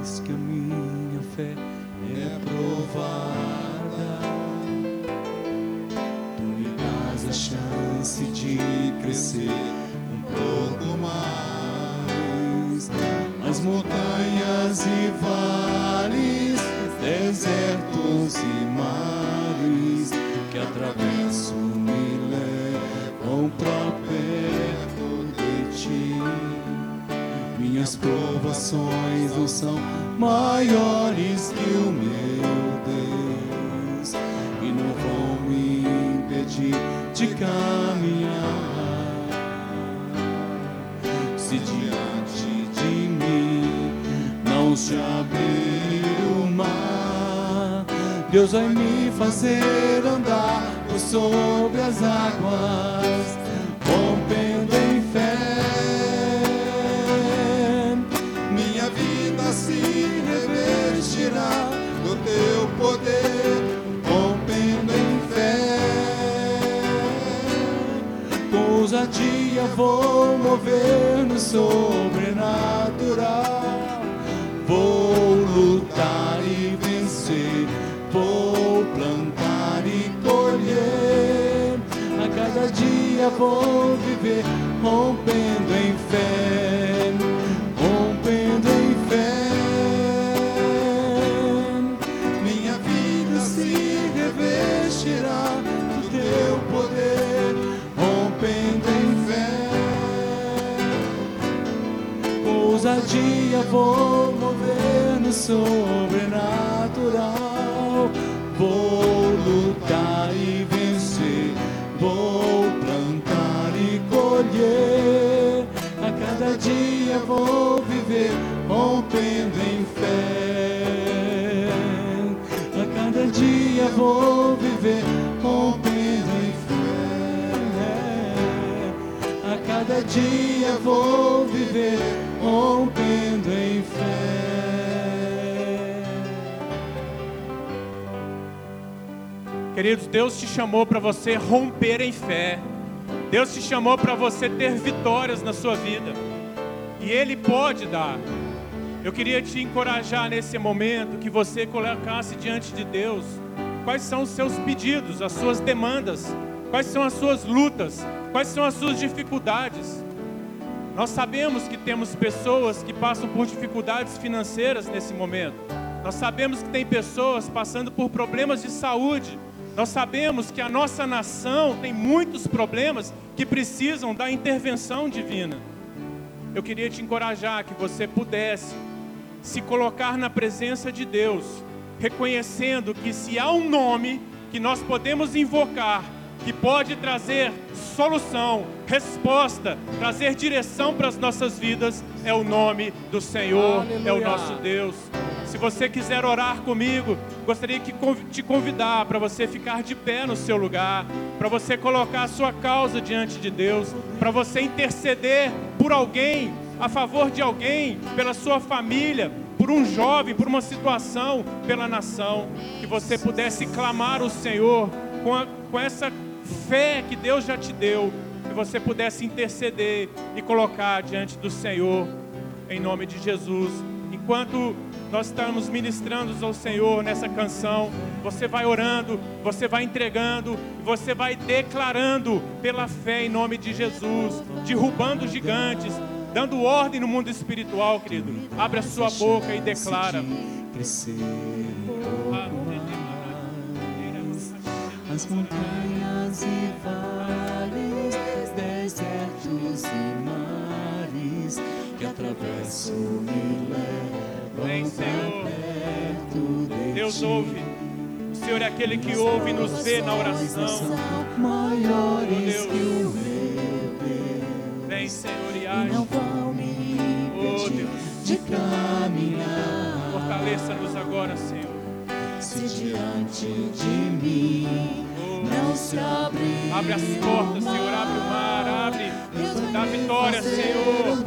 que a minha fé é provada, tu me dás a chance de crescer um pouco mais. As montanhas e vales, desertos e mares que atravesso Deus vai me fazer andar por sobre as águas, sobrenatural. Vou lutar e vencer, vou plantar e colher. A cada dia vou viver rompendo em fé. A cada dia vou viver rompendo em fé. A cada dia vou viver rompendo em fé. Queridos, Deus te chamou para você romper em fé. Deus te chamou para você ter vitórias na sua vida. E Ele pode dar. Eu queria te encorajar nesse momento que você colocasse diante de Deus quais são os seus pedidos, as suas demandas, quais são as suas lutas, quais são as suas dificuldades. Nós sabemos que temos pessoas que passam por dificuldades financeiras nesse momento. Nós sabemos que tem pessoas passando por problemas de saúde. Nós sabemos que a nossa nação tem muitos problemas que precisam da intervenção divina. Eu queria te encorajar que você pudesse se colocar na presença de Deus, reconhecendo que se há um nome que nós podemos invocar, que pode trazer solução, resposta, trazer direção para as nossas vidas, é o nome do Senhor, é o Aleluia. nosso Deus. Se você quiser orar comigo, gostaria de conv- te convidar para você ficar de pé no seu lugar, para você colocar a sua causa diante de Deus, para você interceder por alguém, a favor de alguém, pela sua família, por um jovem, por uma situação, pela nação, que você pudesse clamar o Senhor com, a- com essa fé que Deus já te deu, que você pudesse interceder e colocar diante do Senhor, em nome de Jesus. Enquanto nós estamos ministrando ao Senhor nessa canção, você vai orando, você vai entregando, você vai declarando pela fé em nome de Jesus, derrubando gigantes, dando ordem no mundo espiritual, querido. Abre a sua boca e declara. Crescer as montanhas e vales, desertos e mares que atravesso me levam Vem, Senhor. Deus ouve. O Senhor é aquele que ouve e nos vê na oração. Maiores Oh, Deus. que o meu Vem, Senhor, e age. não vão me Oh, impedir de caminhar. Fortaleça-nos agora, Senhor. Se diante de mim não se abrir Abre as portas, Senhor. Abre o mar, abre. Dá vitória, Senhor.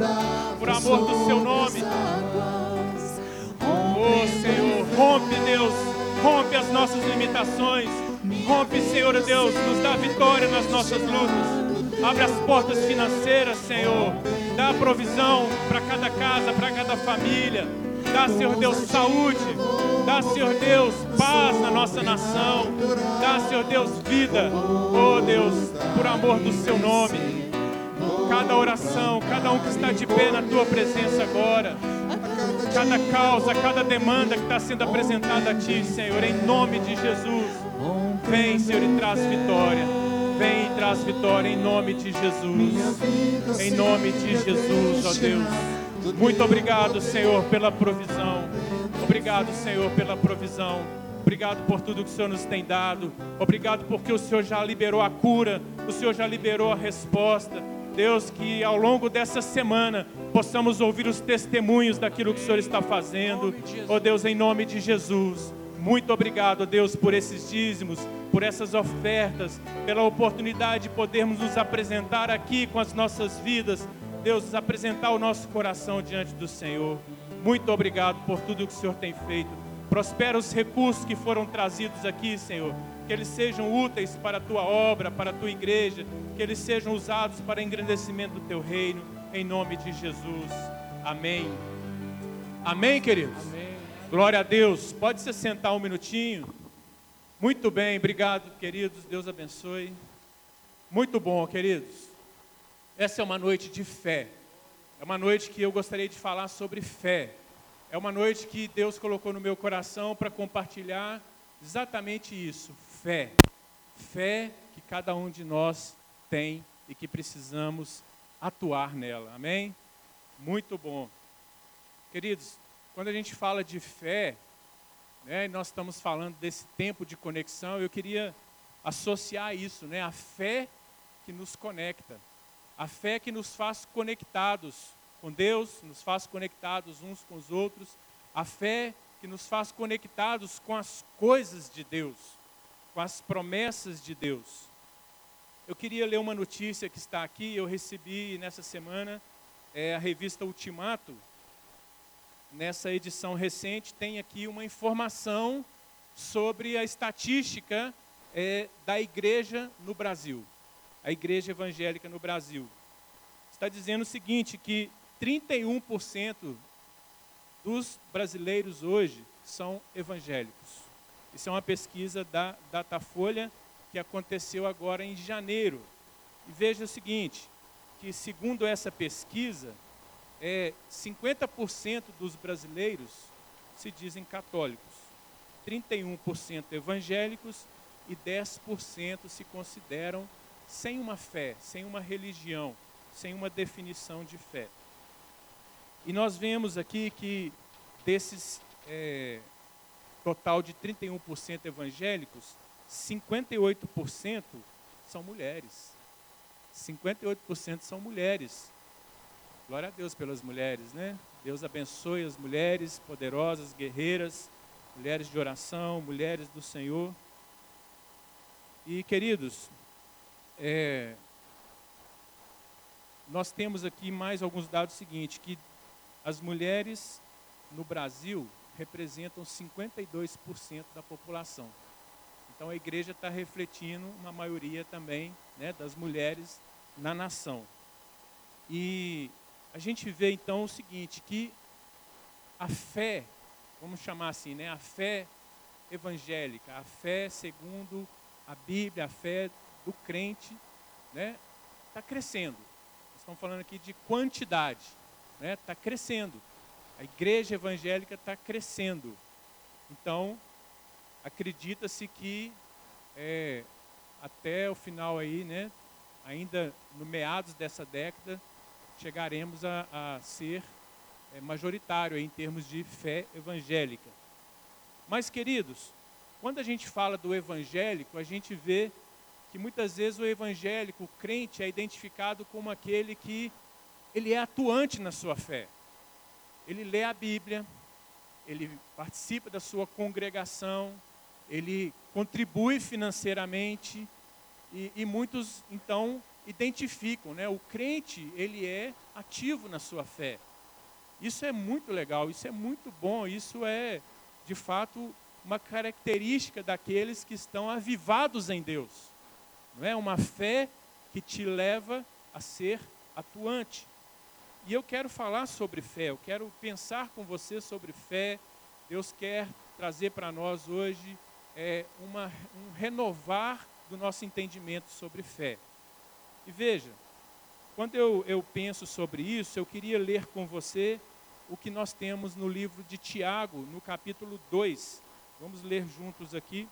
Por amor do seu nome. Oh, Senhor, rompe, Deus. Rompe as nossas limitações. Rompe, Senhor Deus, nos dá vitória nas nossas lutas. Abre as portas financeiras, Senhor. Dá provisão para cada casa, para cada família. Dá, Senhor Deus, saúde. Dá, Senhor Deus, paz na nossa nação. Dá, Senhor Deus, vida. Oh Deus, por amor do seu nome. Cada oração, cada um que está de pé na tua presença agora. Cada causa, cada demanda que está sendo apresentada a ti, Senhor, em nome de Jesus. Vem, Senhor, e traz vitória. Vem e traz vitória em nome de Jesus. Em nome de Jesus, ó Deus. Muito obrigado, Senhor, pela provisão. Obrigado, Senhor, pela provisão. Obrigado por tudo que o Senhor nos tem dado. Obrigado porque o Senhor já liberou a cura, o Senhor já liberou a resposta. Deus, que ao longo dessa semana possamos ouvir os testemunhos daquilo que o Senhor está fazendo. Oh Deus, em nome de Jesus. Muito obrigado, Deus, por esses dízimos, por essas ofertas, pela oportunidade de podermos nos apresentar aqui com as nossas vidas Deus, apresentar o nosso coração diante do Senhor. Muito obrigado por tudo que o Senhor tem feito. Prospera os recursos que foram trazidos aqui, Senhor. Que eles sejam úteis para a tua obra, para a tua igreja. Que eles sejam usados para engrandecimento do teu reino. Em nome de Jesus. Amém. Amém, queridos? Amém. Glória a Deus. Pode se sentar um minutinho. Muito bem, obrigado, queridos. Deus abençoe. Muito bom, queridos. Essa é uma noite de fé. É uma noite que eu gostaria de falar sobre fé. É uma noite que Deus colocou no meu coração para compartilhar exatamente isso: fé. Fé que cada um de nós tem e que precisamos atuar nela. Amém? Muito bom. Queridos, quando a gente fala de fé, né, nós estamos falando desse tempo de conexão, eu queria associar isso, né, a fé que nos conecta. A fé que nos faz conectados com Deus, nos faz conectados uns com os outros. A fé que nos faz conectados com as coisas de Deus, com as promessas de Deus. Eu queria ler uma notícia que está aqui, eu recebi nessa semana é, a revista Ultimato. Nessa edição recente tem aqui uma informação sobre a estatística é, da igreja no Brasil a igreja evangélica no Brasil. Está dizendo o seguinte, que 31% dos brasileiros hoje são evangélicos. Isso é uma pesquisa da Datafolha que aconteceu agora em janeiro. E veja o seguinte, que segundo essa pesquisa, é, 50% dos brasileiros se dizem católicos, 31% evangélicos e 10% se consideram sem uma fé, sem uma religião, sem uma definição de fé. E nós vemos aqui que desses é, total de 31% evangélicos, 58% são mulheres. 58% são mulheres. Glória a Deus pelas mulheres, né? Deus abençoe as mulheres poderosas, guerreiras, mulheres de oração, mulheres do Senhor. E queridos, é, nós temos aqui mais alguns dados seguintes, que as mulheres no Brasil representam 52% da população. Então a igreja está refletindo uma maioria também né, das mulheres na nação. E a gente vê então o seguinte, que a fé, vamos chamar assim, né, a fé evangélica, a fé segundo a Bíblia, a fé do crente né, está crescendo. Estamos falando aqui de quantidade, está né, tá crescendo. A igreja evangélica está crescendo. Então, acredita-se que é, até o final aí, né, ainda no meados dessa década, chegaremos a, a ser é, majoritário em termos de fé evangélica. Mas, queridos, quando a gente fala do evangélico, a gente vê que muitas vezes o evangélico, o crente, é identificado como aquele que ele é atuante na sua fé. Ele lê a Bíblia, ele participa da sua congregação, ele contribui financeiramente e, e muitos então identificam, né? O crente ele é ativo na sua fé. Isso é muito legal, isso é muito bom, isso é de fato uma característica daqueles que estão avivados em Deus. Não é uma fé que te leva a ser atuante. E eu quero falar sobre fé, eu quero pensar com você sobre fé. Deus quer trazer para nós hoje é, uma, um renovar do nosso entendimento sobre fé. E veja, quando eu, eu penso sobre isso, eu queria ler com você o que nós temos no livro de Tiago, no capítulo 2. Vamos ler juntos aqui.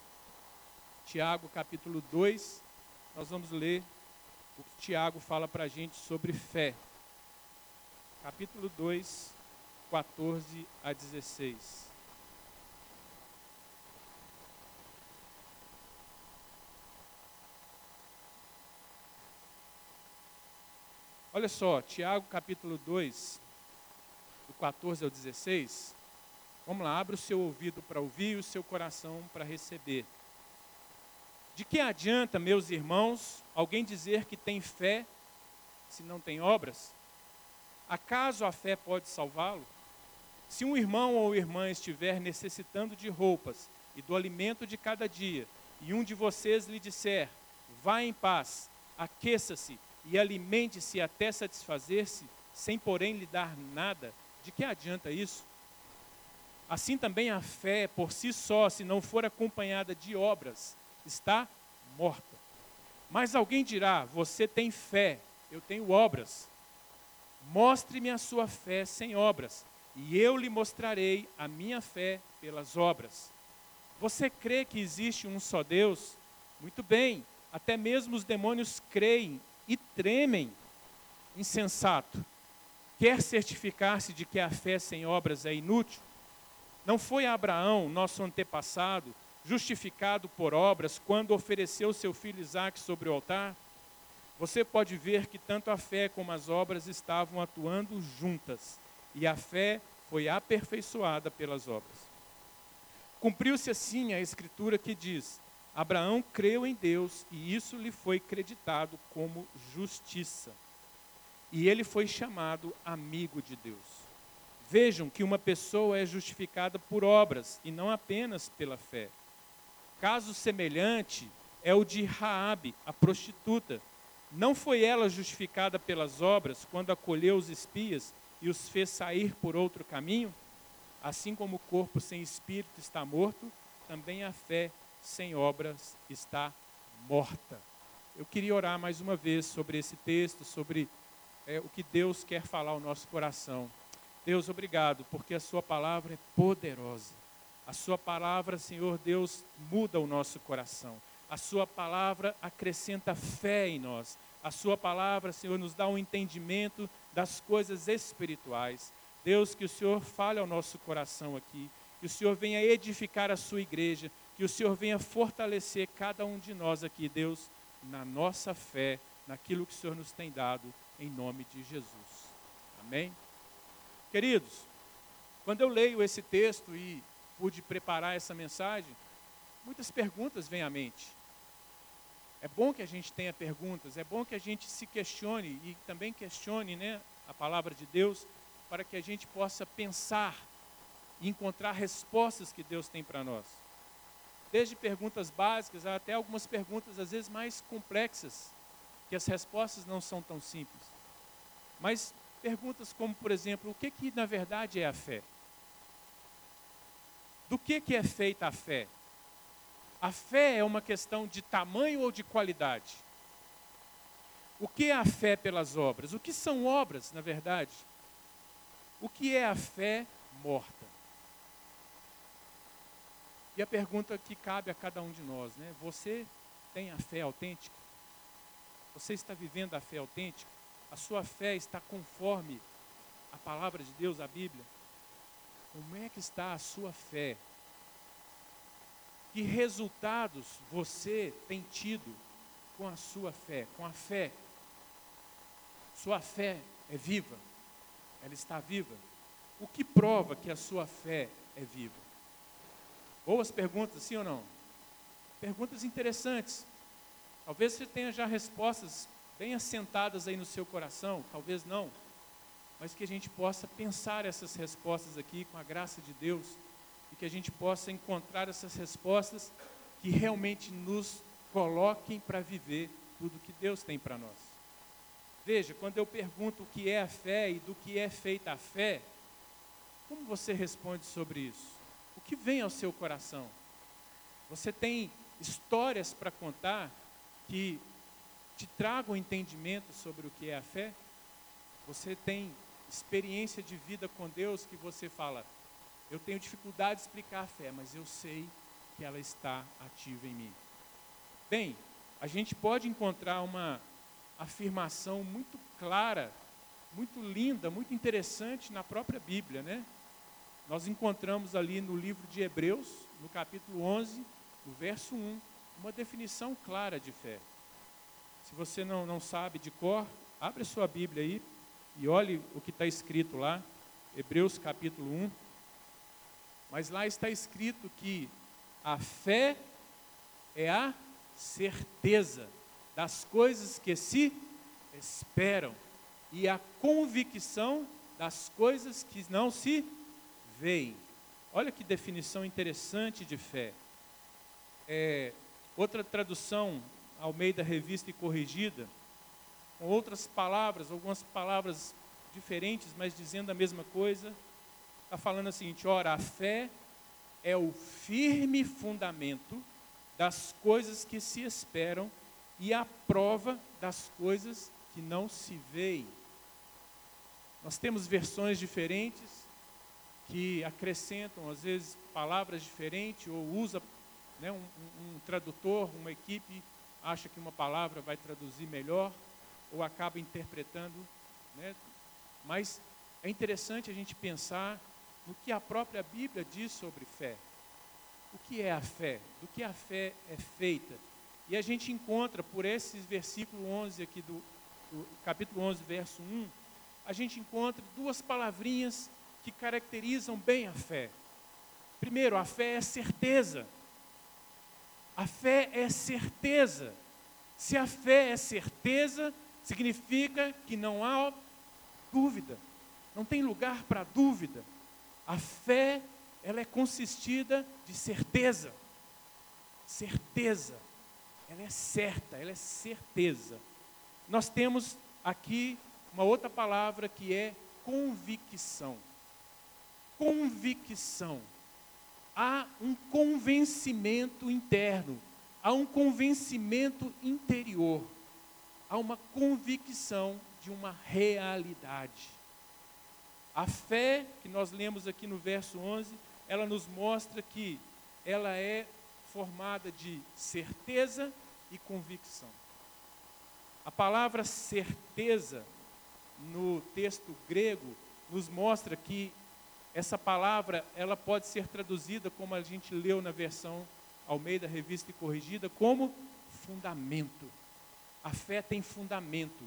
Tiago, capítulo 2. Nós vamos ler o que Tiago fala para a gente sobre fé capítulo 2, 14 a 16. Olha só, Tiago capítulo 2, do 14 ao 16. Vamos lá, abre o seu ouvido para ouvir e o seu coração para receber. De que adianta, meus irmãos, alguém dizer que tem fé se não tem obras? Acaso a fé pode salvá-lo? Se um irmão ou irmã estiver necessitando de roupas e do alimento de cada dia, e um de vocês lhe disser: Vá em paz, aqueça-se e alimente-se até satisfazer-se, sem porém lhe dar nada, de que adianta isso? Assim também a fé, por si só, se não for acompanhada de obras, está morta. Mas alguém dirá: Você tem fé, eu tenho obras. Mostre-me a sua fé sem obras, e eu lhe mostrarei a minha fé pelas obras. Você crê que existe um só Deus? Muito bem, até mesmo os demônios creem e tremem. Insensato. Quer certificar-se de que a fé sem obras é inútil? Não foi Abraão, nosso antepassado, justificado por obras quando ofereceu seu filho Isaque sobre o altar? Você pode ver que tanto a fé como as obras estavam atuando juntas, e a fé foi aperfeiçoada pelas obras. Cumpriu-se assim a escritura que diz: Abraão creu em Deus e isso lhe foi creditado como justiça. E ele foi chamado amigo de Deus. Vejam que uma pessoa é justificada por obras e não apenas pela fé. Caso semelhante é o de Raabe, a prostituta, não foi ela justificada pelas obras quando acolheu os espias e os fez sair por outro caminho? Assim como o corpo sem espírito está morto, também a fé sem obras está morta. Eu queria orar mais uma vez sobre esse texto, sobre é, o que Deus quer falar ao nosso coração. Deus, obrigado, porque a Sua palavra é poderosa. A Sua palavra, Senhor Deus, muda o nosso coração. A Sua palavra acrescenta fé em nós. A Sua palavra, Senhor, nos dá um entendimento das coisas espirituais. Deus, que o Senhor fale ao nosso coração aqui. Que o Senhor venha edificar a Sua igreja. Que o Senhor venha fortalecer cada um de nós aqui, Deus, na nossa fé, naquilo que o Senhor nos tem dado, em nome de Jesus. Amém? Queridos, quando eu leio esse texto e pude preparar essa mensagem, muitas perguntas vêm à mente. É bom que a gente tenha perguntas, é bom que a gente se questione e também questione né, a palavra de Deus para que a gente possa pensar e encontrar respostas que Deus tem para nós. Desde perguntas básicas até algumas perguntas às vezes mais complexas, que as respostas não são tão simples. Mas perguntas como, por exemplo, o que que na verdade é a fé? Do que que é feita a fé? A fé é uma questão de tamanho ou de qualidade? O que é a fé pelas obras? O que são obras, na verdade? O que é a fé morta? E a pergunta que cabe a cada um de nós, né? Você tem a fé autêntica? Você está vivendo a fé autêntica? A sua fé está conforme a palavra de Deus, a Bíblia? Como é que está a sua fé que resultados você tem tido com a sua fé, com a fé? Sua fé é viva? Ela está viva? O que prova que a sua fé é viva? Boas perguntas, sim ou não? Perguntas interessantes. Talvez você tenha já respostas bem assentadas aí no seu coração, talvez não, mas que a gente possa pensar essas respostas aqui com a graça de Deus e que a gente possa encontrar essas respostas que realmente nos coloquem para viver tudo que Deus tem para nós. Veja, quando eu pergunto o que é a fé e do que é feita a fé, como você responde sobre isso? O que vem ao seu coração? Você tem histórias para contar que te tragam entendimento sobre o que é a fé? Você tem experiência de vida com Deus que você fala, eu tenho dificuldade de explicar a fé, mas eu sei que ela está ativa em mim. Bem, a gente pode encontrar uma afirmação muito clara, muito linda, muito interessante na própria Bíblia, né? Nós encontramos ali no livro de Hebreus, no capítulo 11, no verso 1, uma definição clara de fé. Se você não, não sabe de cor, abre sua Bíblia aí e olhe o que está escrito lá, Hebreus capítulo 1. Mas lá está escrito que a fé é a certeza das coisas que se esperam e a convicção das coisas que não se veem. Olha que definição interessante de fé. É, outra tradução, ao meio da revista e corrigida, com outras palavras, algumas palavras diferentes, mas dizendo a mesma coisa, está falando o seguinte: ora, a fé é o firme fundamento das coisas que se esperam e a prova das coisas que não se veem. Nós temos versões diferentes que acrescentam, às vezes, palavras diferentes ou usa né, um, um, um tradutor, uma equipe acha que uma palavra vai traduzir melhor ou acaba interpretando. Né? Mas é interessante a gente pensar no que a própria Bíblia diz sobre fé o que é a fé, do que a fé é feita. E a gente encontra por esses versículo 11 aqui do, do capítulo 11, verso 1, a gente encontra duas palavrinhas que caracterizam bem a fé. Primeiro, a fé é certeza. A fé é certeza. Se a fé é certeza, significa que não há dúvida. Não tem lugar para dúvida. A fé ela é consistida de certeza. Certeza. Ela é certa, ela é certeza. Nós temos aqui uma outra palavra que é convicção. Convicção. Há um convencimento interno, há um convencimento interior, há uma convicção de uma realidade. A fé que nós lemos aqui no verso 11 ela nos mostra que ela é formada de certeza e convicção. A palavra certeza no texto grego nos mostra que essa palavra ela pode ser traduzida como a gente leu na versão Almeida Revista e Corrigida como fundamento. A fé tem fundamento.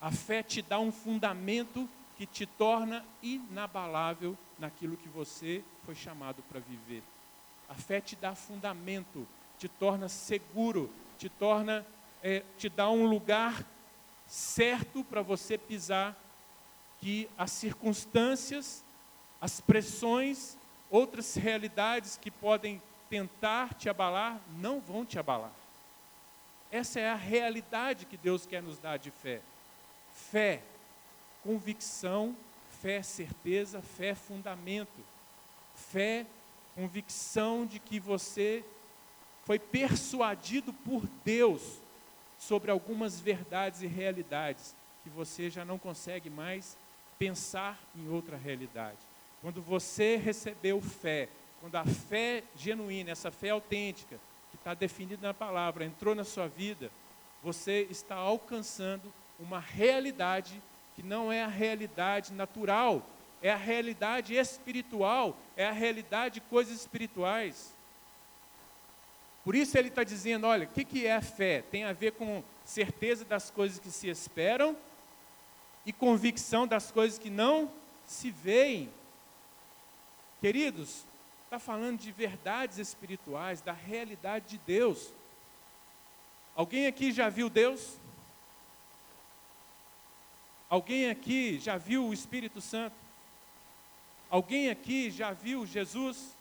A fé te dá um fundamento que te torna inabalável naquilo que você foi chamado para viver. A fé te dá fundamento, te torna seguro, te torna, é, te dá um lugar certo para você pisar, que as circunstâncias, as pressões, outras realidades que podem tentar te abalar, não vão te abalar. Essa é a realidade que Deus quer nos dar de fé. Fé, convicção, fé, certeza, fé, fundamento fé, convicção de que você foi persuadido por Deus sobre algumas verdades e realidades que você já não consegue mais pensar em outra realidade. Quando você recebeu fé, quando a fé genuína, essa fé autêntica, que está definida na palavra, entrou na sua vida, você está alcançando uma realidade que não é a realidade natural é a realidade espiritual, é a realidade de coisas espirituais. Por isso ele está dizendo: olha, o que, que é a fé? Tem a ver com certeza das coisas que se esperam e convicção das coisas que não se veem. Queridos, está falando de verdades espirituais, da realidade de Deus. Alguém aqui já viu Deus? Alguém aqui já viu o Espírito Santo? Alguém aqui já viu Jesus?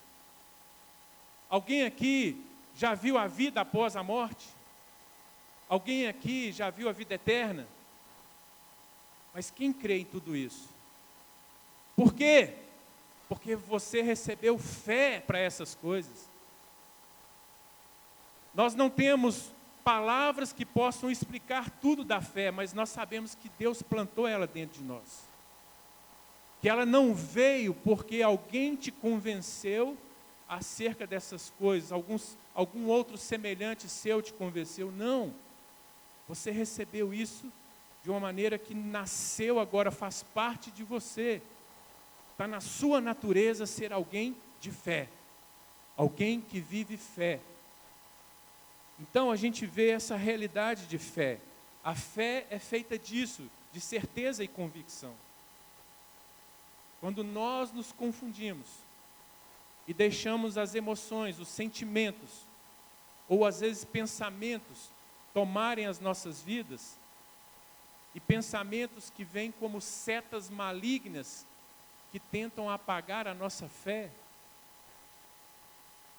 Alguém aqui já viu a vida após a morte? Alguém aqui já viu a vida eterna? Mas quem crê em tudo isso? Por quê? Porque você recebeu fé para essas coisas. Nós não temos palavras que possam explicar tudo da fé, mas nós sabemos que Deus plantou ela dentro de nós. Que ela não veio porque alguém te convenceu acerca dessas coisas, alguns, algum outro semelhante seu te convenceu. Não. Você recebeu isso de uma maneira que nasceu agora, faz parte de você. Está na sua natureza ser alguém de fé, alguém que vive fé. Então a gente vê essa realidade de fé. A fé é feita disso, de certeza e convicção. Quando nós nos confundimos e deixamos as emoções, os sentimentos, ou às vezes pensamentos, tomarem as nossas vidas, e pensamentos que vêm como setas malignas que tentam apagar a nossa fé,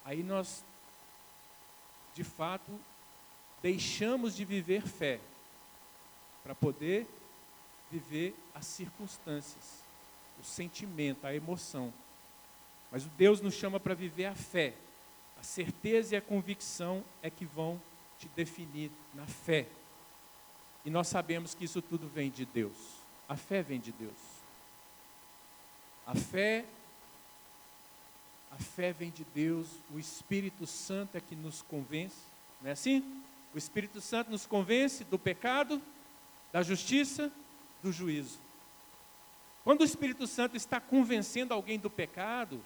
aí nós de fato, deixamos de viver fé para poder viver as circunstâncias, o sentimento, a emoção. Mas o Deus nos chama para viver a fé. A certeza e a convicção é que vão te definir na fé. E nós sabemos que isso tudo vem de Deus. A fé vem de Deus. A fé a fé vem de Deus, o Espírito Santo é que nos convence, não é assim? O Espírito Santo nos convence do pecado, da justiça, do juízo. Quando o Espírito Santo está convencendo alguém do pecado,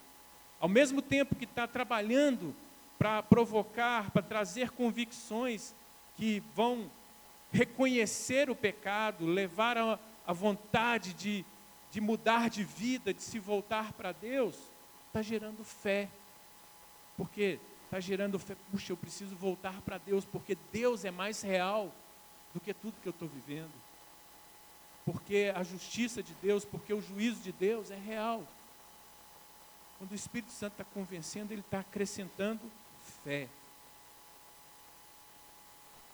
ao mesmo tempo que está trabalhando para provocar, para trazer convicções que vão reconhecer o pecado, levar a, a vontade de, de mudar de vida, de se voltar para Deus, está gerando fé. Porque está gerando fé, puxa, eu preciso voltar para Deus, porque Deus é mais real do que tudo que eu estou vivendo. Porque a justiça de Deus, porque o juízo de Deus é real. Quando o Espírito Santo está convencendo, ele está acrescentando fé.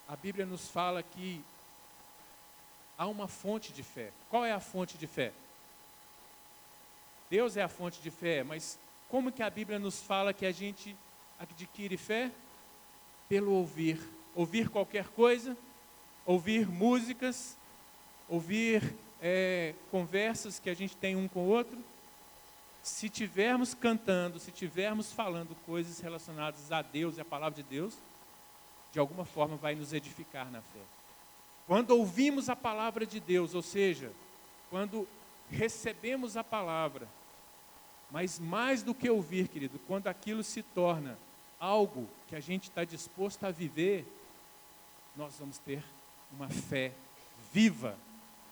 A Bíblia nos fala que há uma fonte de fé. Qual é a fonte de fé? Deus é a fonte de fé, mas como que a Bíblia nos fala que a gente adquire fé? Pelo ouvir. Ouvir qualquer coisa, ouvir músicas, ouvir é, conversas que a gente tem um com o outro. Se tivermos cantando, se tivermos falando coisas relacionadas a Deus e a palavra de Deus, de alguma forma vai nos edificar na fé. Quando ouvimos a palavra de Deus, ou seja, quando recebemos a palavra, mas mais do que ouvir, querido, quando aquilo se torna algo que a gente está disposto a viver, nós vamos ter uma fé viva,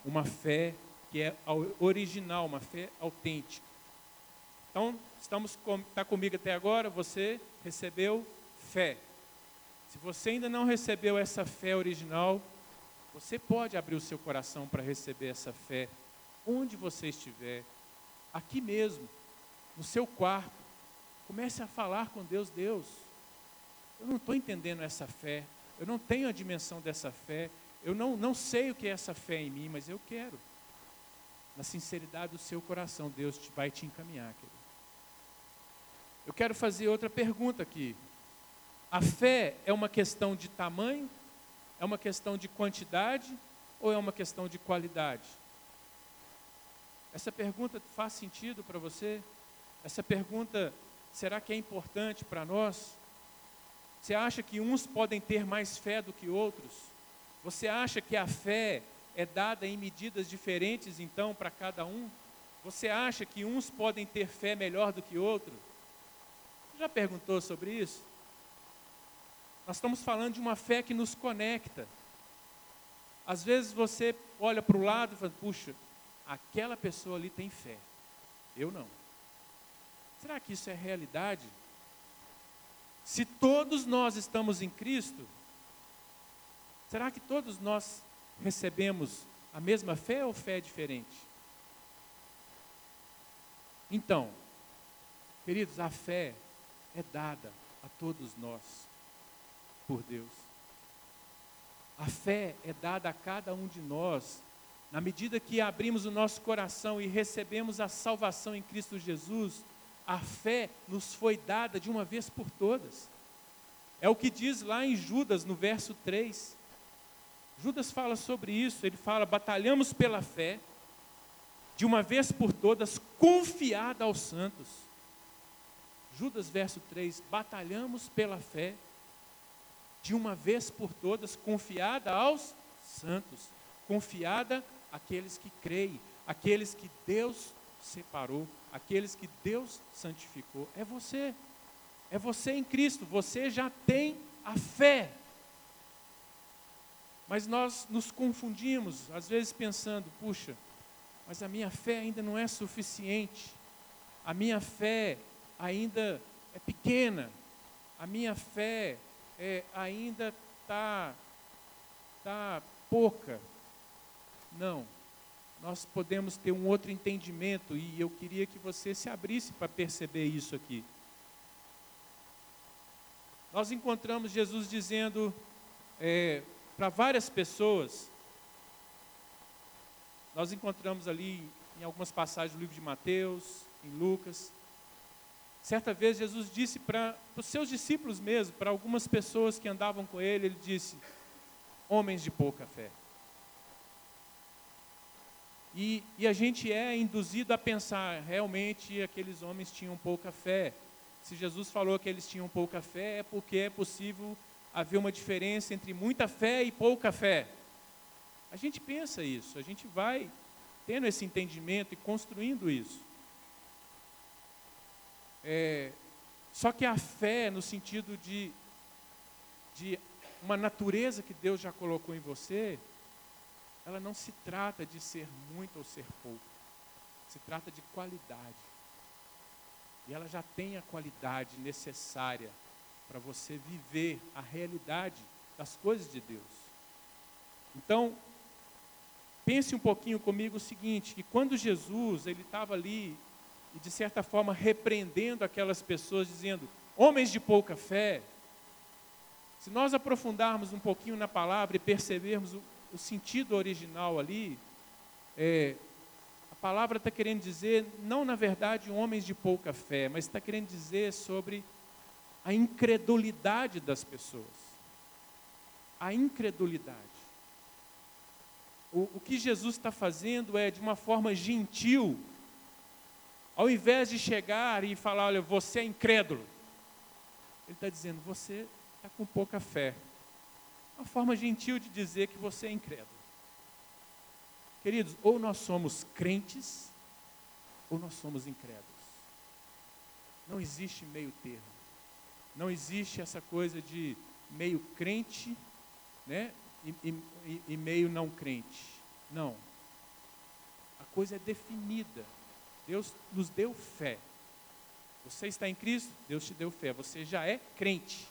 uma fé que é original, uma fé autêntica. Então, estamos está comigo até agora, você recebeu fé. Se você ainda não recebeu essa fé original, você pode abrir o seu coração para receber essa fé onde você estiver, aqui mesmo no seu quarto, comece a falar com Deus, Deus, eu não estou entendendo essa fé, eu não tenho a dimensão dessa fé, eu não, não sei o que é essa fé em mim, mas eu quero. Na sinceridade do seu coração, Deus te, vai te encaminhar, querido. Eu quero fazer outra pergunta aqui. A fé é uma questão de tamanho? É uma questão de quantidade? Ou é uma questão de qualidade? Essa pergunta faz sentido para você? Essa pergunta, será que é importante para nós? Você acha que uns podem ter mais fé do que outros? Você acha que a fé é dada em medidas diferentes, então, para cada um? Você acha que uns podem ter fé melhor do que outros? Já perguntou sobre isso? Nós estamos falando de uma fé que nos conecta. Às vezes você olha para o lado e fala, puxa, aquela pessoa ali tem fé. Eu não. Será que isso é realidade? Se todos nós estamos em Cristo, será que todos nós recebemos a mesma fé ou fé diferente? Então, queridos, a fé é dada a todos nós por Deus. A fé é dada a cada um de nós Na medida que abrimos o nosso coração e recebemos a salvação em Cristo Jesus, a fé nos foi dada de uma vez por todas. É o que diz lá em Judas, no verso 3. Judas fala sobre isso, ele fala: batalhamos pela fé, de uma vez por todas, confiada aos santos. Judas, verso 3: batalhamos pela fé, de uma vez por todas, confiada aos santos, confiada àqueles que creem, aqueles que Deus separou, aqueles que Deus santificou. É você, é você em Cristo, você já tem a fé. Mas nós nos confundimos, às vezes pensando, puxa, mas a minha fé ainda não é suficiente, a minha fé ainda é pequena, a minha fé é, ainda está tá pouca. Não, nós podemos ter um outro entendimento e eu queria que você se abrisse para perceber isso aqui. Nós encontramos Jesus dizendo é, para várias pessoas, nós encontramos ali em algumas passagens do livro de Mateus, em Lucas, Certa vez Jesus disse para os seus discípulos mesmo, para algumas pessoas que andavam com ele, ele disse: homens de pouca fé. E, e, a gente é induzido a pensar, realmente aqueles homens tinham pouca fé. Se Jesus falou que eles tinham pouca fé, é porque é possível haver uma diferença entre muita fé e pouca fé. A gente pensa isso, a gente vai tendo esse entendimento e construindo isso. É, só que a fé, no sentido de, de uma natureza que Deus já colocou em você, ela não se trata de ser muito ou ser pouco. Se trata de qualidade. E ela já tem a qualidade necessária para você viver a realidade das coisas de Deus. Então, pense um pouquinho comigo o seguinte, que quando Jesus, ele estava ali e de certa forma repreendendo aquelas pessoas, dizendo: homens de pouca fé. Se nós aprofundarmos um pouquinho na palavra e percebermos o, o sentido original ali, é, a palavra está querendo dizer, não na verdade homens de pouca fé, mas está querendo dizer sobre a incredulidade das pessoas. A incredulidade. O, o que Jesus está fazendo é, de uma forma gentil, ao invés de chegar e falar, olha, você é incrédulo, ele está dizendo, você está com pouca fé. Uma forma gentil de dizer que você é incrédulo. Queridos, ou nós somos crentes, ou nós somos incrédulos. Não existe meio termo. Não existe essa coisa de meio crente né, e, e, e meio não crente. Não. A coisa é definida. Deus nos deu fé. Você está em Cristo, Deus te deu fé. Você já é crente.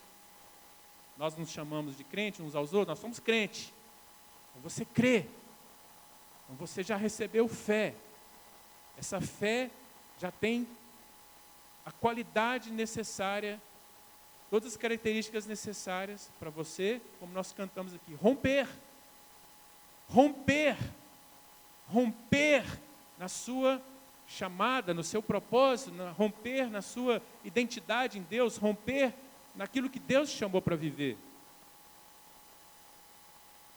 Nós nos chamamos de crente uns aos outros, nós somos crente. Então você crê. Então você já recebeu fé. Essa fé já tem a qualidade necessária, todas as características necessárias para você, como nós cantamos aqui, romper. Romper. Romper na sua chamada, no seu propósito, romper na sua identidade em Deus, romper naquilo que Deus chamou para viver.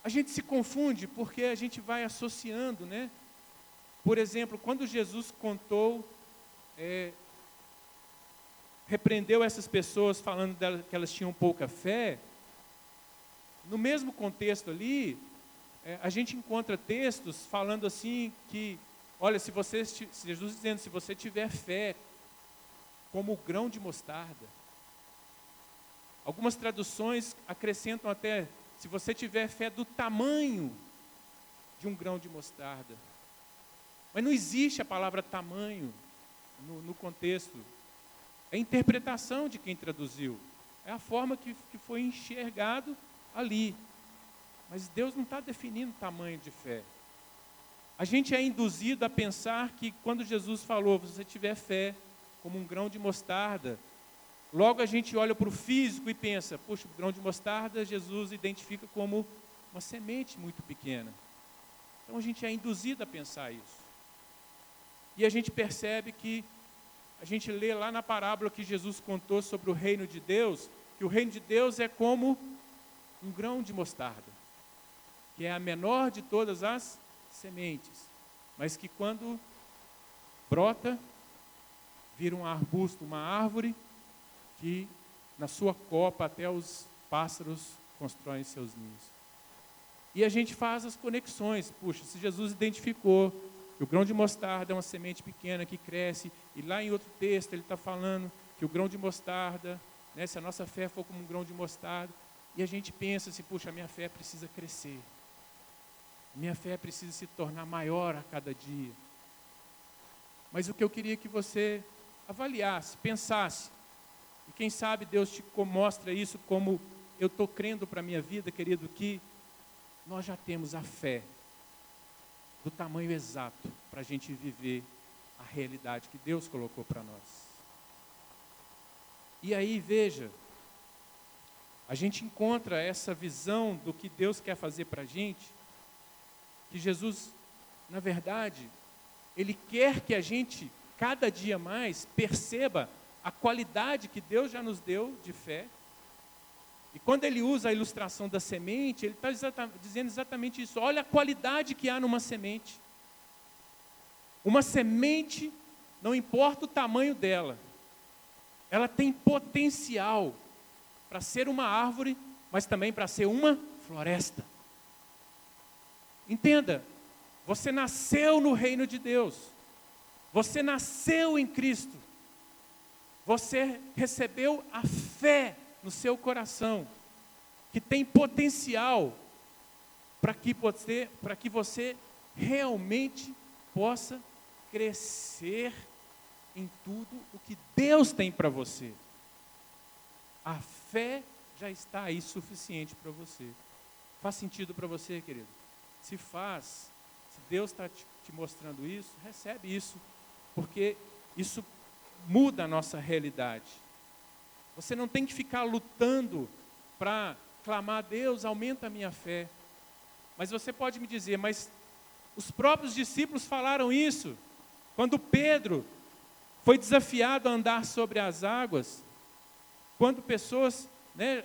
A gente se confunde porque a gente vai associando, né? Por exemplo, quando Jesus contou, é, repreendeu essas pessoas falando que elas tinham pouca fé, no mesmo contexto ali, é, a gente encontra textos falando assim que Olha, se você, Jesus dizendo, se você tiver fé como o grão de mostarda. Algumas traduções acrescentam até, se você tiver fé do tamanho de um grão de mostarda. Mas não existe a palavra tamanho no, no contexto. É a interpretação de quem traduziu. É a forma que, que foi enxergado ali. Mas Deus não está definindo tamanho de fé. A gente é induzido a pensar que quando Jesus falou, se você tiver fé como um grão de mostarda, logo a gente olha para o físico e pensa, puxa, o grão de mostarda Jesus identifica como uma semente muito pequena. Então a gente é induzido a pensar isso. E a gente percebe que a gente lê lá na parábola que Jesus contou sobre o reino de Deus, que o reino de Deus é como um grão de mostarda, que é a menor de todas as sementes, mas que quando brota, vira um arbusto, uma árvore, que na sua copa até os pássaros constroem seus ninhos. E a gente faz as conexões. Puxa, se Jesus identificou que o grão de mostarda é uma semente pequena que cresce, e lá em outro texto ele está falando que o grão de mostarda, né, se a nossa fé for como um grão de mostarda, e a gente pensa assim, puxa, a minha fé precisa crescer. Minha fé precisa se tornar maior a cada dia. Mas o que eu queria que você avaliasse, pensasse, e quem sabe Deus te mostra isso como eu estou crendo para a minha vida, querido, que nós já temos a fé do tamanho exato para a gente viver a realidade que Deus colocou para nós. E aí, veja, a gente encontra essa visão do que Deus quer fazer para a gente, que Jesus, na verdade, Ele quer que a gente, cada dia mais, perceba a qualidade que Deus já nos deu de fé, e quando ele usa a ilustração da semente, ele está dizendo exatamente isso. Olha a qualidade que há numa semente. Uma semente, não importa o tamanho dela, ela tem potencial para ser uma árvore, mas também para ser uma floresta. Entenda, você nasceu no reino de Deus, você nasceu em Cristo, você recebeu a fé no seu coração que tem potencial para que você, que você realmente possa crescer em tudo o que Deus tem para você. A fé já está aí suficiente para você. Faz sentido para você, querido? Se faz, se Deus está te, te mostrando isso, recebe isso, porque isso muda a nossa realidade. Você não tem que ficar lutando para clamar a Deus, aumenta a minha fé. Mas você pode me dizer, mas os próprios discípulos falaram isso. Quando Pedro foi desafiado a andar sobre as águas, quando pessoas né,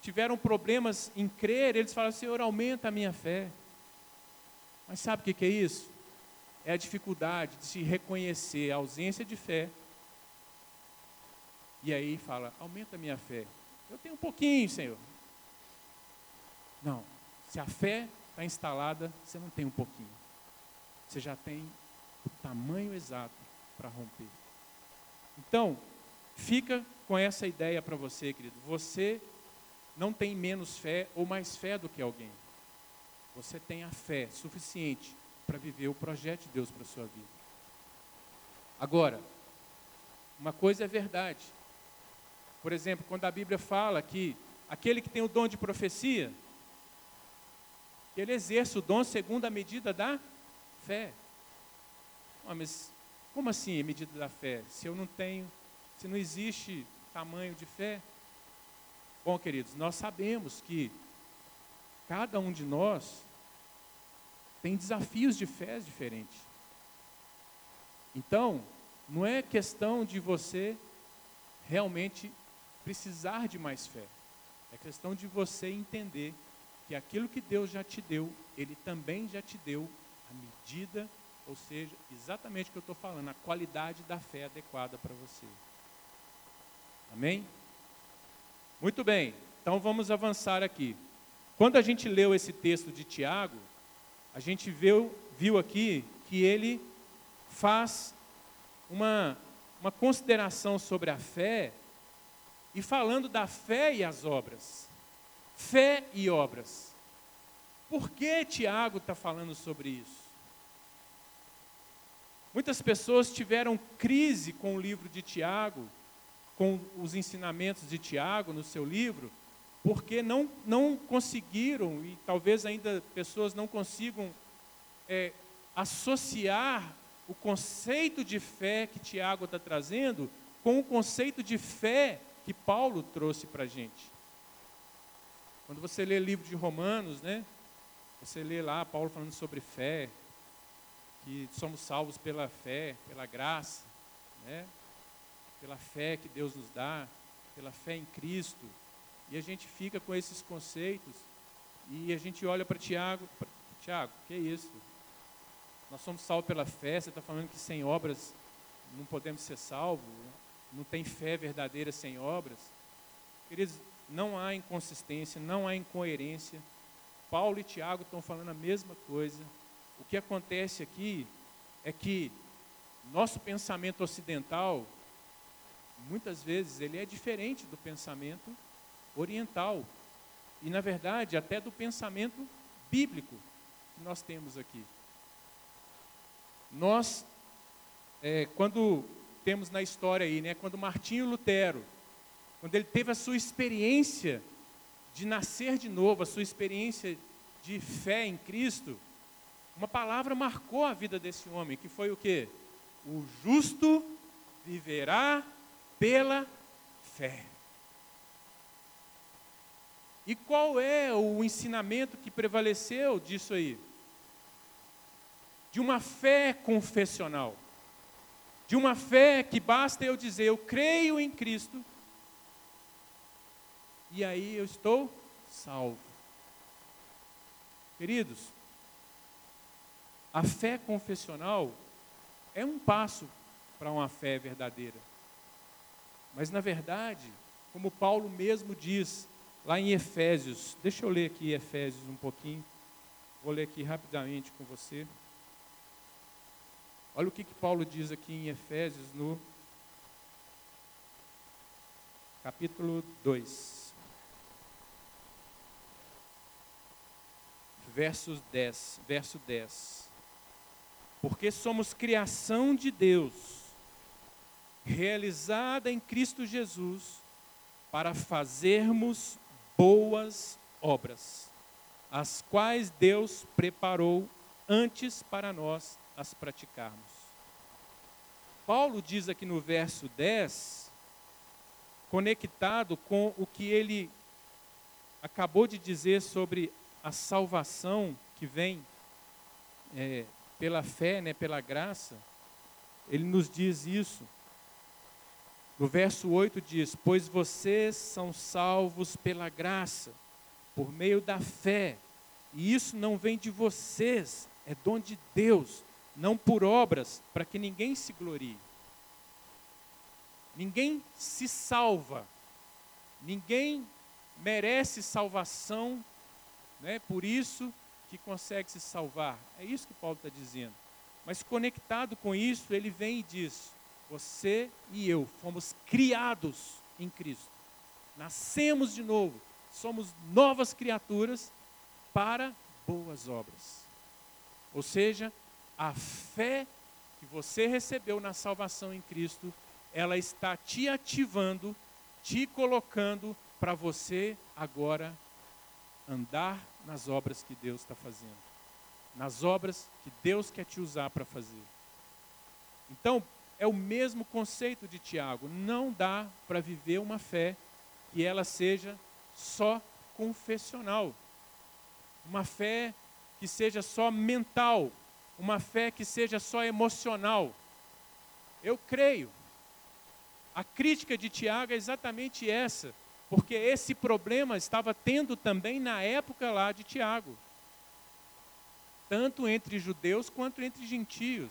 tiveram problemas em crer, eles falaram: Senhor, aumenta a minha fé. Mas sabe o que é isso? É a dificuldade de se reconhecer a ausência de fé e aí fala: aumenta a minha fé. Eu tenho um pouquinho, Senhor. Não. Se a fé está instalada, você não tem um pouquinho. Você já tem o tamanho exato para romper. Então, fica com essa ideia para você, querido. Você não tem menos fé ou mais fé do que alguém. Você tem a fé suficiente para viver o projeto de Deus para a sua vida. Agora, uma coisa é verdade. Por exemplo, quando a Bíblia fala que aquele que tem o dom de profecia, ele exerce o dom segundo a medida da fé. Ah, mas como assim a medida da fé? Se eu não tenho, se não existe tamanho de fé? Bom, queridos, nós sabemos que cada um de nós tem desafios de fé diferentes. Então, não é questão de você realmente precisar de mais fé. É questão de você entender que aquilo que Deus já te deu, Ele também já te deu a medida, ou seja, exatamente o que eu estou falando, a qualidade da fé adequada para você. Amém? Muito bem, então vamos avançar aqui. Quando a gente leu esse texto de Tiago, a gente viu, viu aqui que ele faz uma, uma consideração sobre a fé e falando da fé e as obras. Fé e obras. Por que Tiago está falando sobre isso? Muitas pessoas tiveram crise com o livro de Tiago, com os ensinamentos de Tiago no seu livro, porque não, não conseguiram, e talvez ainda pessoas não consigam é, associar o conceito de fé que Tiago está trazendo com o conceito de fé que Paulo trouxe para a gente. Quando você lê o livro de Romanos, né? Você lê lá Paulo falando sobre fé, que somos salvos pela fé, pela graça, né? pela fé que Deus nos dá, pela fé em Cristo. E a gente fica com esses conceitos e a gente olha para Tiago, Tiago, que é isso? Nós somos salvos pela fé, você está falando que sem obras não podemos ser salvos, não tem fé verdadeira sem obras. Queridos, não há inconsistência, não há incoerência. Paulo e Tiago estão falando a mesma coisa. O que acontece aqui é que nosso pensamento ocidental, muitas vezes, ele é diferente do pensamento oriental. E, na verdade, até do pensamento bíblico que nós temos aqui. Nós, é, quando temos na história aí, né, quando Martinho Lutero, quando ele teve a sua experiência de nascer de novo, a sua experiência de fé em Cristo, uma palavra marcou a vida desse homem, que foi o quê? O justo viverá pela fé. E qual é o ensinamento que prevaleceu disso aí? De uma fé confessional. De uma fé que basta eu dizer, eu creio em Cristo, e aí eu estou salvo. Queridos, a fé confessional é um passo para uma fé verdadeira. Mas, na verdade, como Paulo mesmo diz lá em Efésios, deixa eu ler aqui Efésios um pouquinho, vou ler aqui rapidamente com você. Olha o que, que Paulo diz aqui em Efésios, no capítulo 2. Versos 10, verso 10 porque somos criação de Deus, realizada em Cristo Jesus, para fazermos boas obras, as quais Deus preparou antes para nós as praticarmos. Paulo diz aqui no verso 10, conectado com o que ele acabou de dizer sobre a salvação que vem é, pela fé, né, pela graça, ele nos diz isso. No verso 8 diz: Pois vocês são salvos pela graça, por meio da fé, e isso não vem de vocês, é dom de Deus, não por obras, para que ninguém se glorie. Ninguém se salva, ninguém merece salvação, né? por isso que consegue se salvar. É isso que Paulo está dizendo. Mas conectado com isso, ele vem e diz: Você e eu fomos criados em Cristo. Nascemos de novo. Somos novas criaturas para boas obras. Ou seja, a fé que você recebeu na salvação em Cristo, ela está te ativando, te colocando para você agora andar nas obras que Deus está fazendo, nas obras que Deus quer te usar para fazer. Então, é o mesmo conceito de Tiago. Não dá para viver uma fé que ela seja só confessional, uma fé que seja só mental, uma fé que seja só emocional. Eu creio. A crítica de Tiago é exatamente essa porque esse problema estava tendo também na época lá de Tiago, tanto entre judeus quanto entre gentios.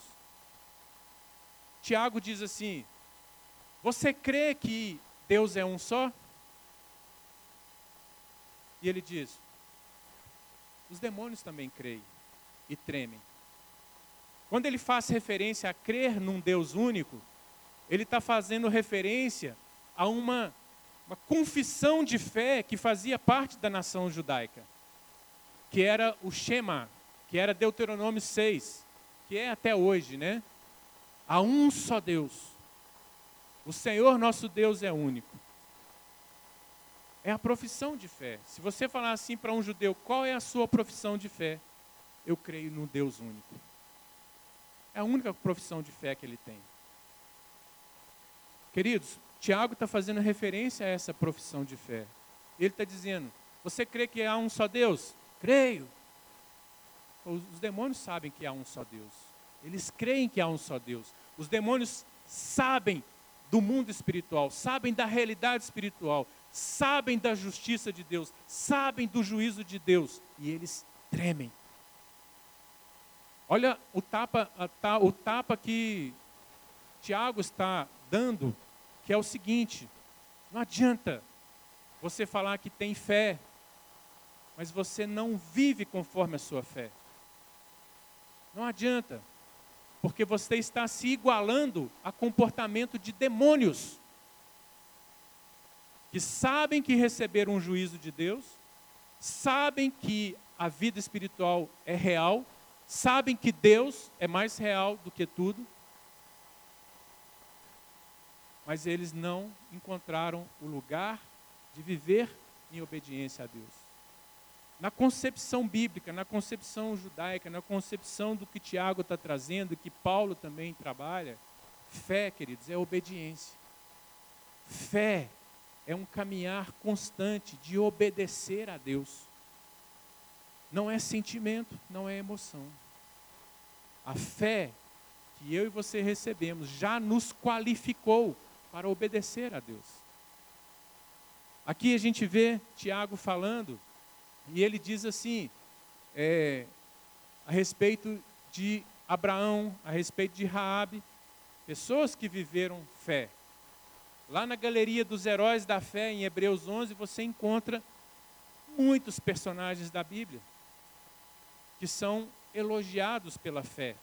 Tiago diz assim: Você crê que Deus é um só? E ele diz: Os demônios também creem e tremem. Quando ele faz referência a crer num Deus único, ele está fazendo referência a uma uma confissão de fé que fazia parte da nação judaica, que era o Shema, que era Deuteronômio 6, que é até hoje, né? Há um só Deus. O Senhor nosso Deus é único. É a profissão de fé. Se você falar assim para um judeu, qual é a sua profissão de fé? Eu creio no Deus único. É a única profissão de fé que ele tem. Queridos, Tiago está fazendo referência a essa profissão de fé. Ele está dizendo: Você crê que há um só Deus? Creio. Os demônios sabem que há um só Deus. Eles creem que há um só Deus. Os demônios sabem do mundo espiritual, sabem da realidade espiritual, sabem da justiça de Deus, sabem do juízo de Deus e eles tremem. Olha o tapa, o tapa que Tiago está dando, que é o seguinte: não adianta você falar que tem fé, mas você não vive conforme a sua fé. Não adianta, porque você está se igualando a comportamento de demônios que sabem que receberam um juízo de Deus, sabem que a vida espiritual é real, sabem que Deus é mais real do que tudo, mas eles não encontraram o lugar de viver em obediência a Deus. Na concepção bíblica, na concepção judaica, na concepção do que Tiago está trazendo, que Paulo também trabalha, fé, queridos, é obediência. Fé é um caminhar constante de obedecer a Deus. Não é sentimento, não é emoção. A fé que eu e você recebemos já nos qualificou para obedecer a Deus. Aqui a gente vê Tiago falando, e ele diz assim, é, a respeito de Abraão, a respeito de Raabe, pessoas que viveram fé. Lá na galeria dos heróis da fé, em Hebreus 11, você encontra muitos personagens da Bíblia que são elogiados pela fé.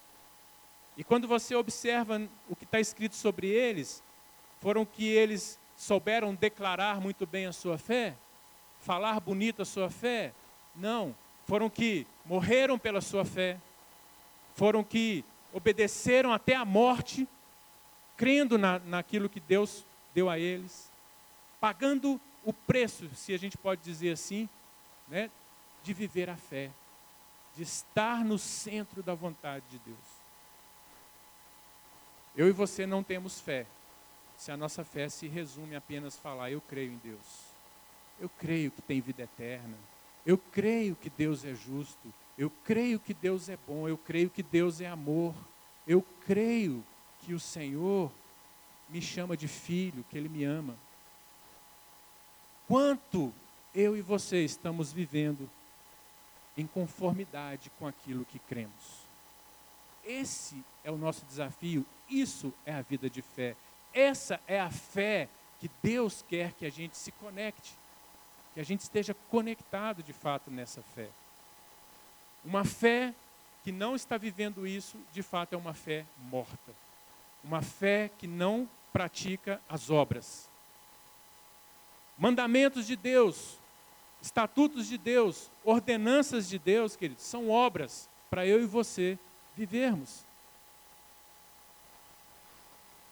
E quando você observa o que está escrito sobre eles, foram que eles souberam declarar muito bem a sua fé, falar bonito a sua fé? Não. Foram que morreram pela sua fé, foram que obedeceram até a morte, crendo na, naquilo que Deus deu a eles, pagando o preço, se a gente pode dizer assim, né, de viver a fé, de estar no centro da vontade de Deus. Eu e você não temos fé, se a nossa fé se resume apenas falar, eu creio em Deus, eu creio que tem vida eterna, eu creio que Deus é justo, eu creio que Deus é bom, eu creio que Deus é amor, eu creio que o Senhor me chama de filho, que Ele me ama. Quanto eu e você estamos vivendo em conformidade com aquilo que cremos? Esse é o nosso desafio, isso é a vida de fé. Essa é a fé que Deus quer que a gente se conecte, que a gente esteja conectado de fato nessa fé. Uma fé que não está vivendo isso, de fato, é uma fé morta. Uma fé que não pratica as obras. Mandamentos de Deus, estatutos de Deus, ordenanças de Deus, queridos, são obras para eu e você vivermos.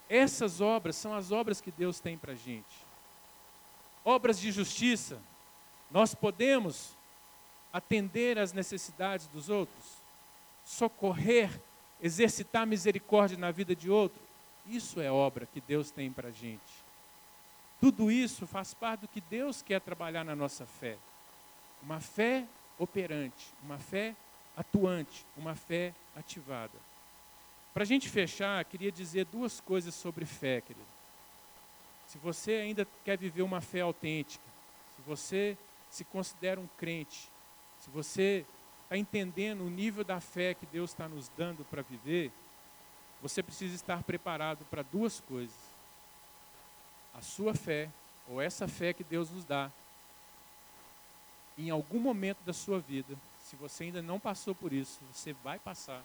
Essas obras são as obras que Deus tem para a gente. Obras de justiça. Nós podemos atender às necessidades dos outros, socorrer, exercitar misericórdia na vida de outro. Isso é obra que Deus tem para a gente. Tudo isso faz parte do que Deus quer trabalhar na nossa fé. Uma fé operante, uma fé atuante, uma fé ativada. Para a gente fechar, queria dizer duas coisas sobre fé, querido. Se você ainda quer viver uma fé autêntica, se você se considera um crente, se você está entendendo o nível da fé que Deus está nos dando para viver, você precisa estar preparado para duas coisas: a sua fé, ou essa fé que Deus nos dá, em algum momento da sua vida, se você ainda não passou por isso, você vai passar.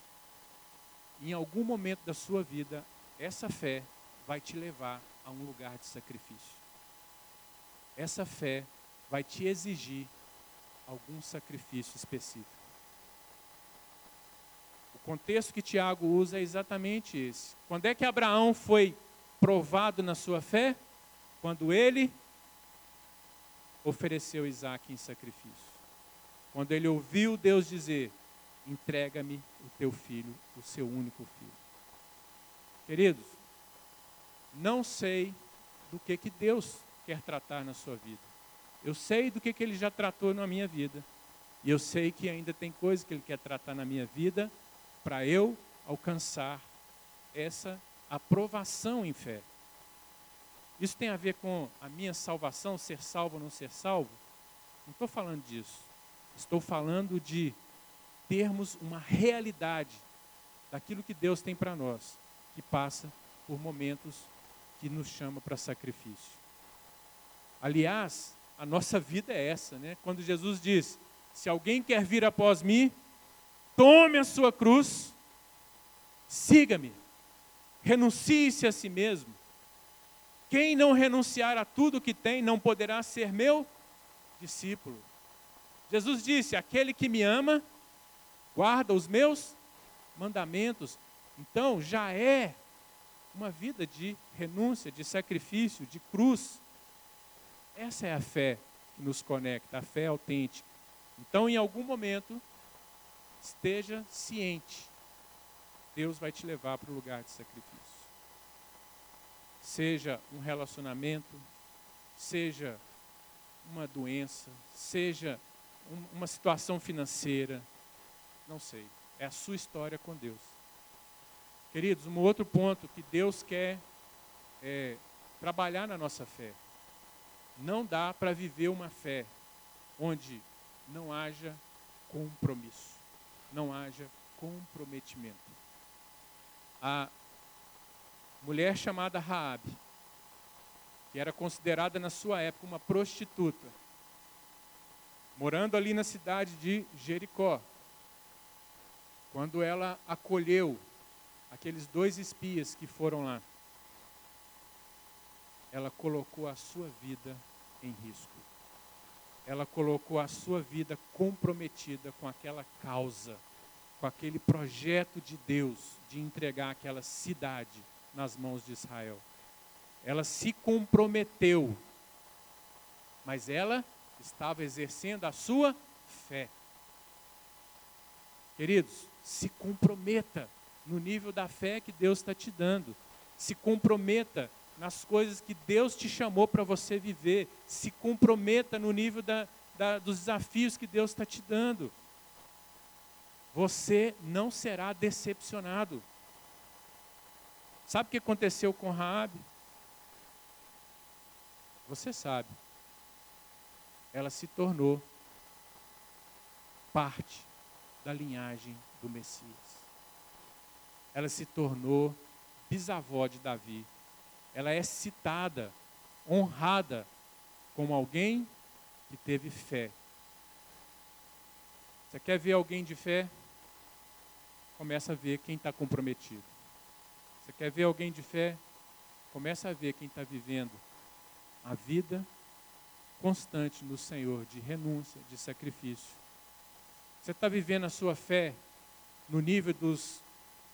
Em algum momento da sua vida, essa fé vai te levar a um lugar de sacrifício. Essa fé vai te exigir algum sacrifício específico. O contexto que Tiago usa é exatamente esse. Quando é que Abraão foi provado na sua fé? Quando ele ofereceu Isaac em sacrifício. Quando ele ouviu Deus dizer: entrega-me o teu filho, o seu único filho. Queridos, não sei do que, que Deus quer tratar na sua vida. Eu sei do que, que Ele já tratou na minha vida. E eu sei que ainda tem coisas que Ele quer tratar na minha vida para eu alcançar essa aprovação em fé. Isso tem a ver com a minha salvação, ser salvo ou não ser salvo? Não estou falando disso. Estou falando de termos uma realidade daquilo que Deus tem para nós, que passa por momentos que nos chama para sacrifício. Aliás, a nossa vida é essa, né? Quando Jesus diz: Se alguém quer vir após mim, tome a sua cruz, siga-me, renuncie-se a si mesmo. Quem não renunciar a tudo que tem não poderá ser meu discípulo. Jesus disse: Aquele que me ama, guarda os meus mandamentos. Então, já é uma vida de renúncia, de sacrifício, de cruz. Essa é a fé que nos conecta, a fé autêntica. Então, em algum momento, esteja ciente, Deus vai te levar para o lugar de sacrifício. Seja um relacionamento, seja uma doença, seja um, uma situação financeira, não sei. É a sua história com Deus. Queridos, um outro ponto que Deus quer é, trabalhar na nossa fé. Não dá para viver uma fé onde não haja compromisso, não haja comprometimento. A mulher chamada Raabe, que era considerada na sua época uma prostituta, morando ali na cidade de Jericó, quando ela acolheu aqueles dois espias que foram lá, ela colocou a sua vida em risco. Ela colocou a sua vida comprometida com aquela causa, com aquele projeto de Deus de entregar aquela cidade nas mãos de Israel. Ela se comprometeu, mas ela estava exercendo a sua fé. Queridos, se comprometa no nível da fé que Deus está te dando. Se comprometa nas coisas que Deus te chamou para você viver. Se comprometa no nível da, da, dos desafios que Deus está te dando. Você não será decepcionado. Sabe o que aconteceu com Raabe? Você sabe. Ela se tornou parte da linhagem do Messias ela se tornou bisavó de Davi. Ela é citada, honrada como alguém que teve fé. Você quer ver alguém de fé? Começa a ver quem está comprometido. Você quer ver alguém de fé? Começa a ver quem está vivendo a vida constante no Senhor, de renúncia, de sacrifício. Você está vivendo a sua fé no nível dos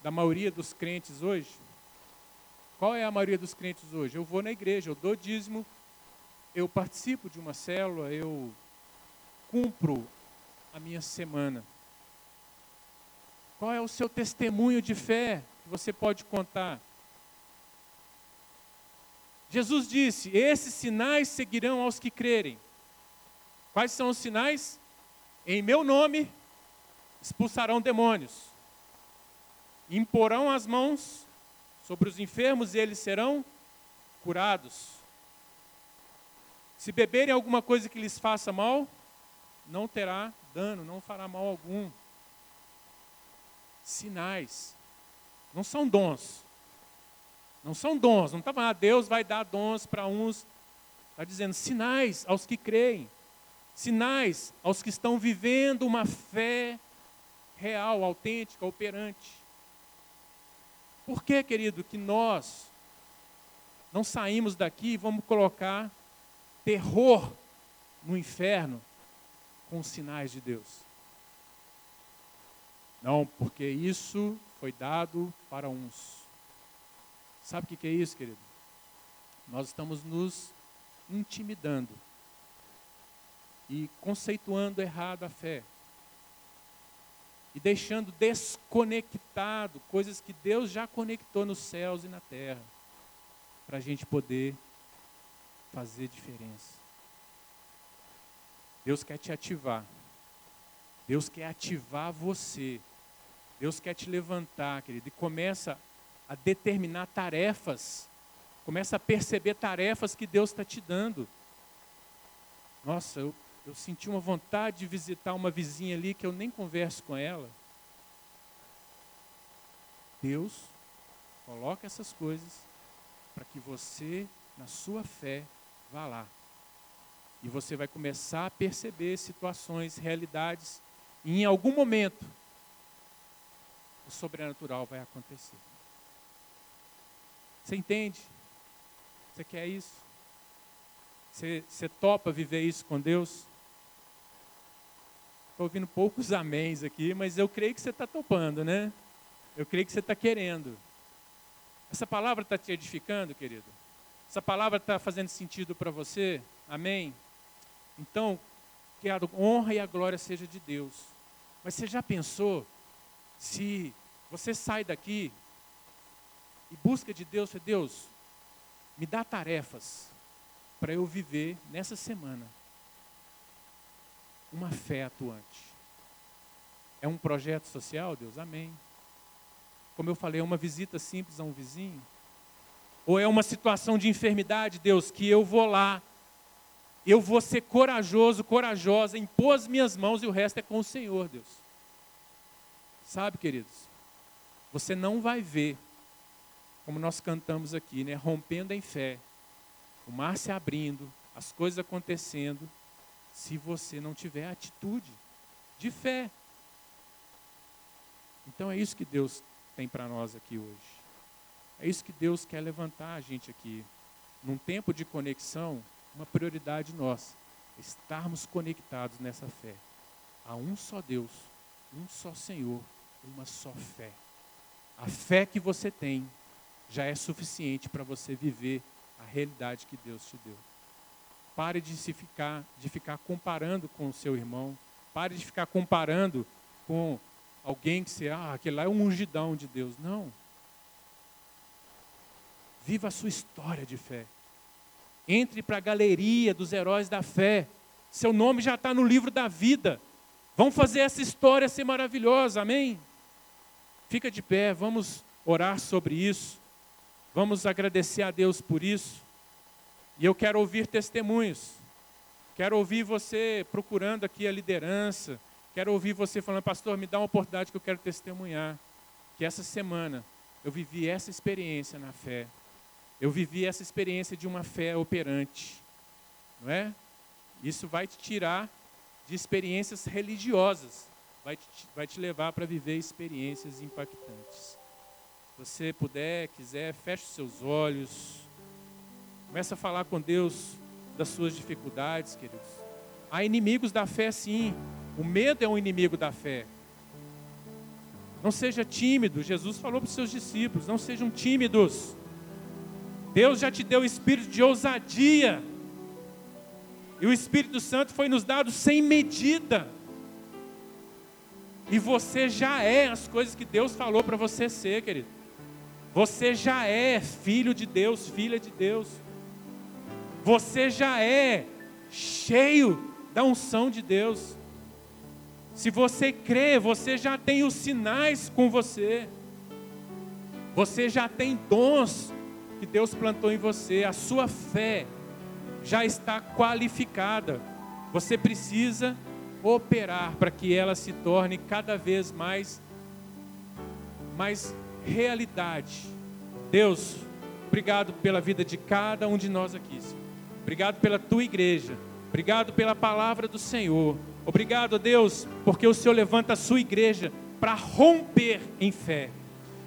da maioria dos crentes hoje? Qual é a maioria dos crentes hoje? Eu vou na igreja, eu dou dízimo, eu participo de uma célula, eu cumpro a minha semana. Qual é o seu testemunho de fé você pode contar? Jesus disse: Esses sinais seguirão aos que crerem. Quais são os sinais? Em meu nome expulsarão demônios imporão as mãos sobre os enfermos e eles serão curados. Se beberem alguma coisa que lhes faça mal, não terá dano, não fará mal algum. Sinais. Não são dons. Não são dons. Não está falando, ah, Deus vai dar dons para uns. Está dizendo sinais aos que creem. Sinais aos que estão vivendo uma fé real, autêntica, operante. Por que, querido, que nós não saímos daqui e vamos colocar terror no inferno com os sinais de Deus? Não, porque isso foi dado para uns. Sabe o que é isso, querido? Nós estamos nos intimidando e conceituando errado a fé e deixando desconectado coisas que Deus já conectou nos céus e na terra, para a gente poder fazer diferença. Deus quer te ativar Deus quer ativar você. Deus quer te levantar, querido, e começa a determinar tarefas. Começa a perceber tarefas que Deus está te dando. Nossa, eu, eu senti uma vontade de visitar uma vizinha ali que eu nem converso com ela. Deus coloca essas coisas para que você, na sua fé, vá lá. E você vai começar a perceber situações, realidades, e em algum momento o sobrenatural vai acontecer. Você entende? Você quer isso? Você, você topa viver isso com Deus? Estou ouvindo poucos améns aqui, mas eu creio que você está topando, né? Eu creio que você está querendo. Essa palavra está te edificando, querido? Essa palavra está fazendo sentido para você? Amém? Então, que a honra e a glória seja de Deus. Mas você já pensou se você sai daqui e busca de Deus, Deus, me dá tarefas para eu viver nessa semana uma fé atuante. É um projeto social, Deus? Amém. Como eu falei, é uma visita simples a um vizinho? Ou é uma situação de enfermidade, Deus, que eu vou lá, eu vou ser corajoso, corajosa, impor as minhas mãos e o resto é com o Senhor, Deus. Sabe, queridos, você não vai ver, como nós cantamos aqui, né, rompendo em fé, o mar se abrindo, as coisas acontecendo, se você não tiver atitude de fé. Então é isso que Deus tem para nós aqui hoje. É isso que Deus quer levantar a gente aqui. Num tempo de conexão, uma prioridade nossa, estarmos conectados nessa fé. A um só Deus, um só Senhor, uma só fé. A fé que você tem já é suficiente para você viver a realidade que Deus te deu. Pare de se ficar, de ficar comparando com o seu irmão. Pare de ficar comparando com alguém que você, ah, aquele lá é um ungidão de Deus. Não. Viva a sua história de fé. Entre para a galeria dos heróis da fé. Seu nome já está no livro da vida. Vamos fazer essa história ser maravilhosa, amém? Fica de pé, vamos orar sobre isso. Vamos agradecer a Deus por isso. E eu quero ouvir testemunhos. Quero ouvir você procurando aqui a liderança. Quero ouvir você falando, pastor, me dá uma oportunidade que eu quero testemunhar. Que essa semana eu vivi essa experiência na fé. Eu vivi essa experiência de uma fé operante. Não é? Isso vai te tirar de experiências religiosas vai te, vai te levar para viver experiências impactantes. Se você puder, quiser, feche os seus olhos. Começa a falar com Deus das suas dificuldades, queridos. Há inimigos da fé, sim. O medo é um inimigo da fé. Não seja tímido. Jesus falou para os seus discípulos: não sejam tímidos. Deus já te deu o espírito de ousadia. E o Espírito Santo foi nos dado sem medida. E você já é as coisas que Deus falou para você ser, querido. Você já é filho de Deus, filha de Deus. Você já é cheio da unção de Deus. Se você crê, você já tem os sinais com você. Você já tem dons que Deus plantou em você. A sua fé já está qualificada. Você precisa operar para que ela se torne cada vez mais mais realidade. Deus, obrigado pela vida de cada um de nós aqui. Obrigado pela tua igreja. Obrigado pela palavra do Senhor. Obrigado, Deus, porque o Senhor levanta a sua igreja para romper em fé.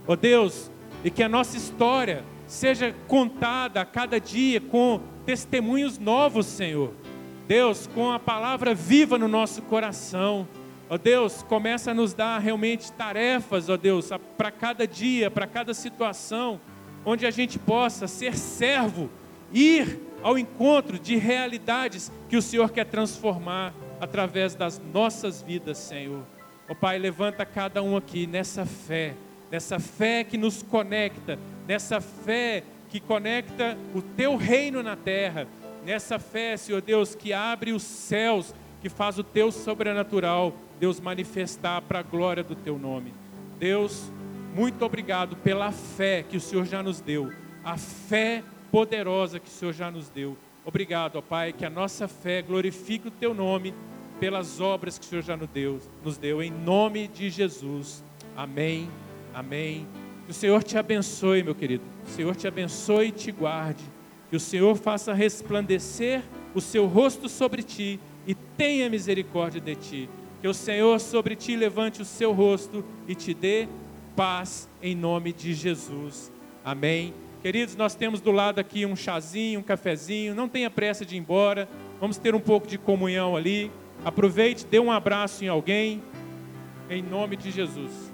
Ó oh, Deus, e que a nossa história seja contada a cada dia com testemunhos novos, Senhor. Deus, com a palavra viva no nosso coração. Ó Deus, começa a nos dar realmente tarefas, ó Deus, para cada dia, para cada situação, onde a gente possa ser servo, ir ao encontro de realidades que o Senhor quer transformar através das nossas vidas, Senhor. Ó Pai, levanta cada um aqui nessa fé, nessa fé que nos conecta, nessa fé que conecta o teu reino na terra nessa fé, Senhor Deus, que abre os céus, que faz o teu sobrenatural Deus, manifestar para a glória do teu nome. Deus, muito obrigado pela fé que o Senhor já nos deu, a fé poderosa que o Senhor já nos deu. Obrigado, ó Pai, que a nossa fé glorifique o teu nome pelas obras que o Senhor já nos deu, nos deu em nome de Jesus. Amém. Amém. Que o Senhor te abençoe, meu querido. O Senhor te abençoe e te guarde. Que o Senhor faça resplandecer o seu rosto sobre ti e tenha misericórdia de ti. Que o Senhor sobre ti levante o seu rosto e te dê paz em nome de Jesus. Amém. Queridos, nós temos do lado aqui um chazinho, um cafezinho. Não tenha pressa de ir embora. Vamos ter um pouco de comunhão ali. Aproveite, dê um abraço em alguém. Em nome de Jesus.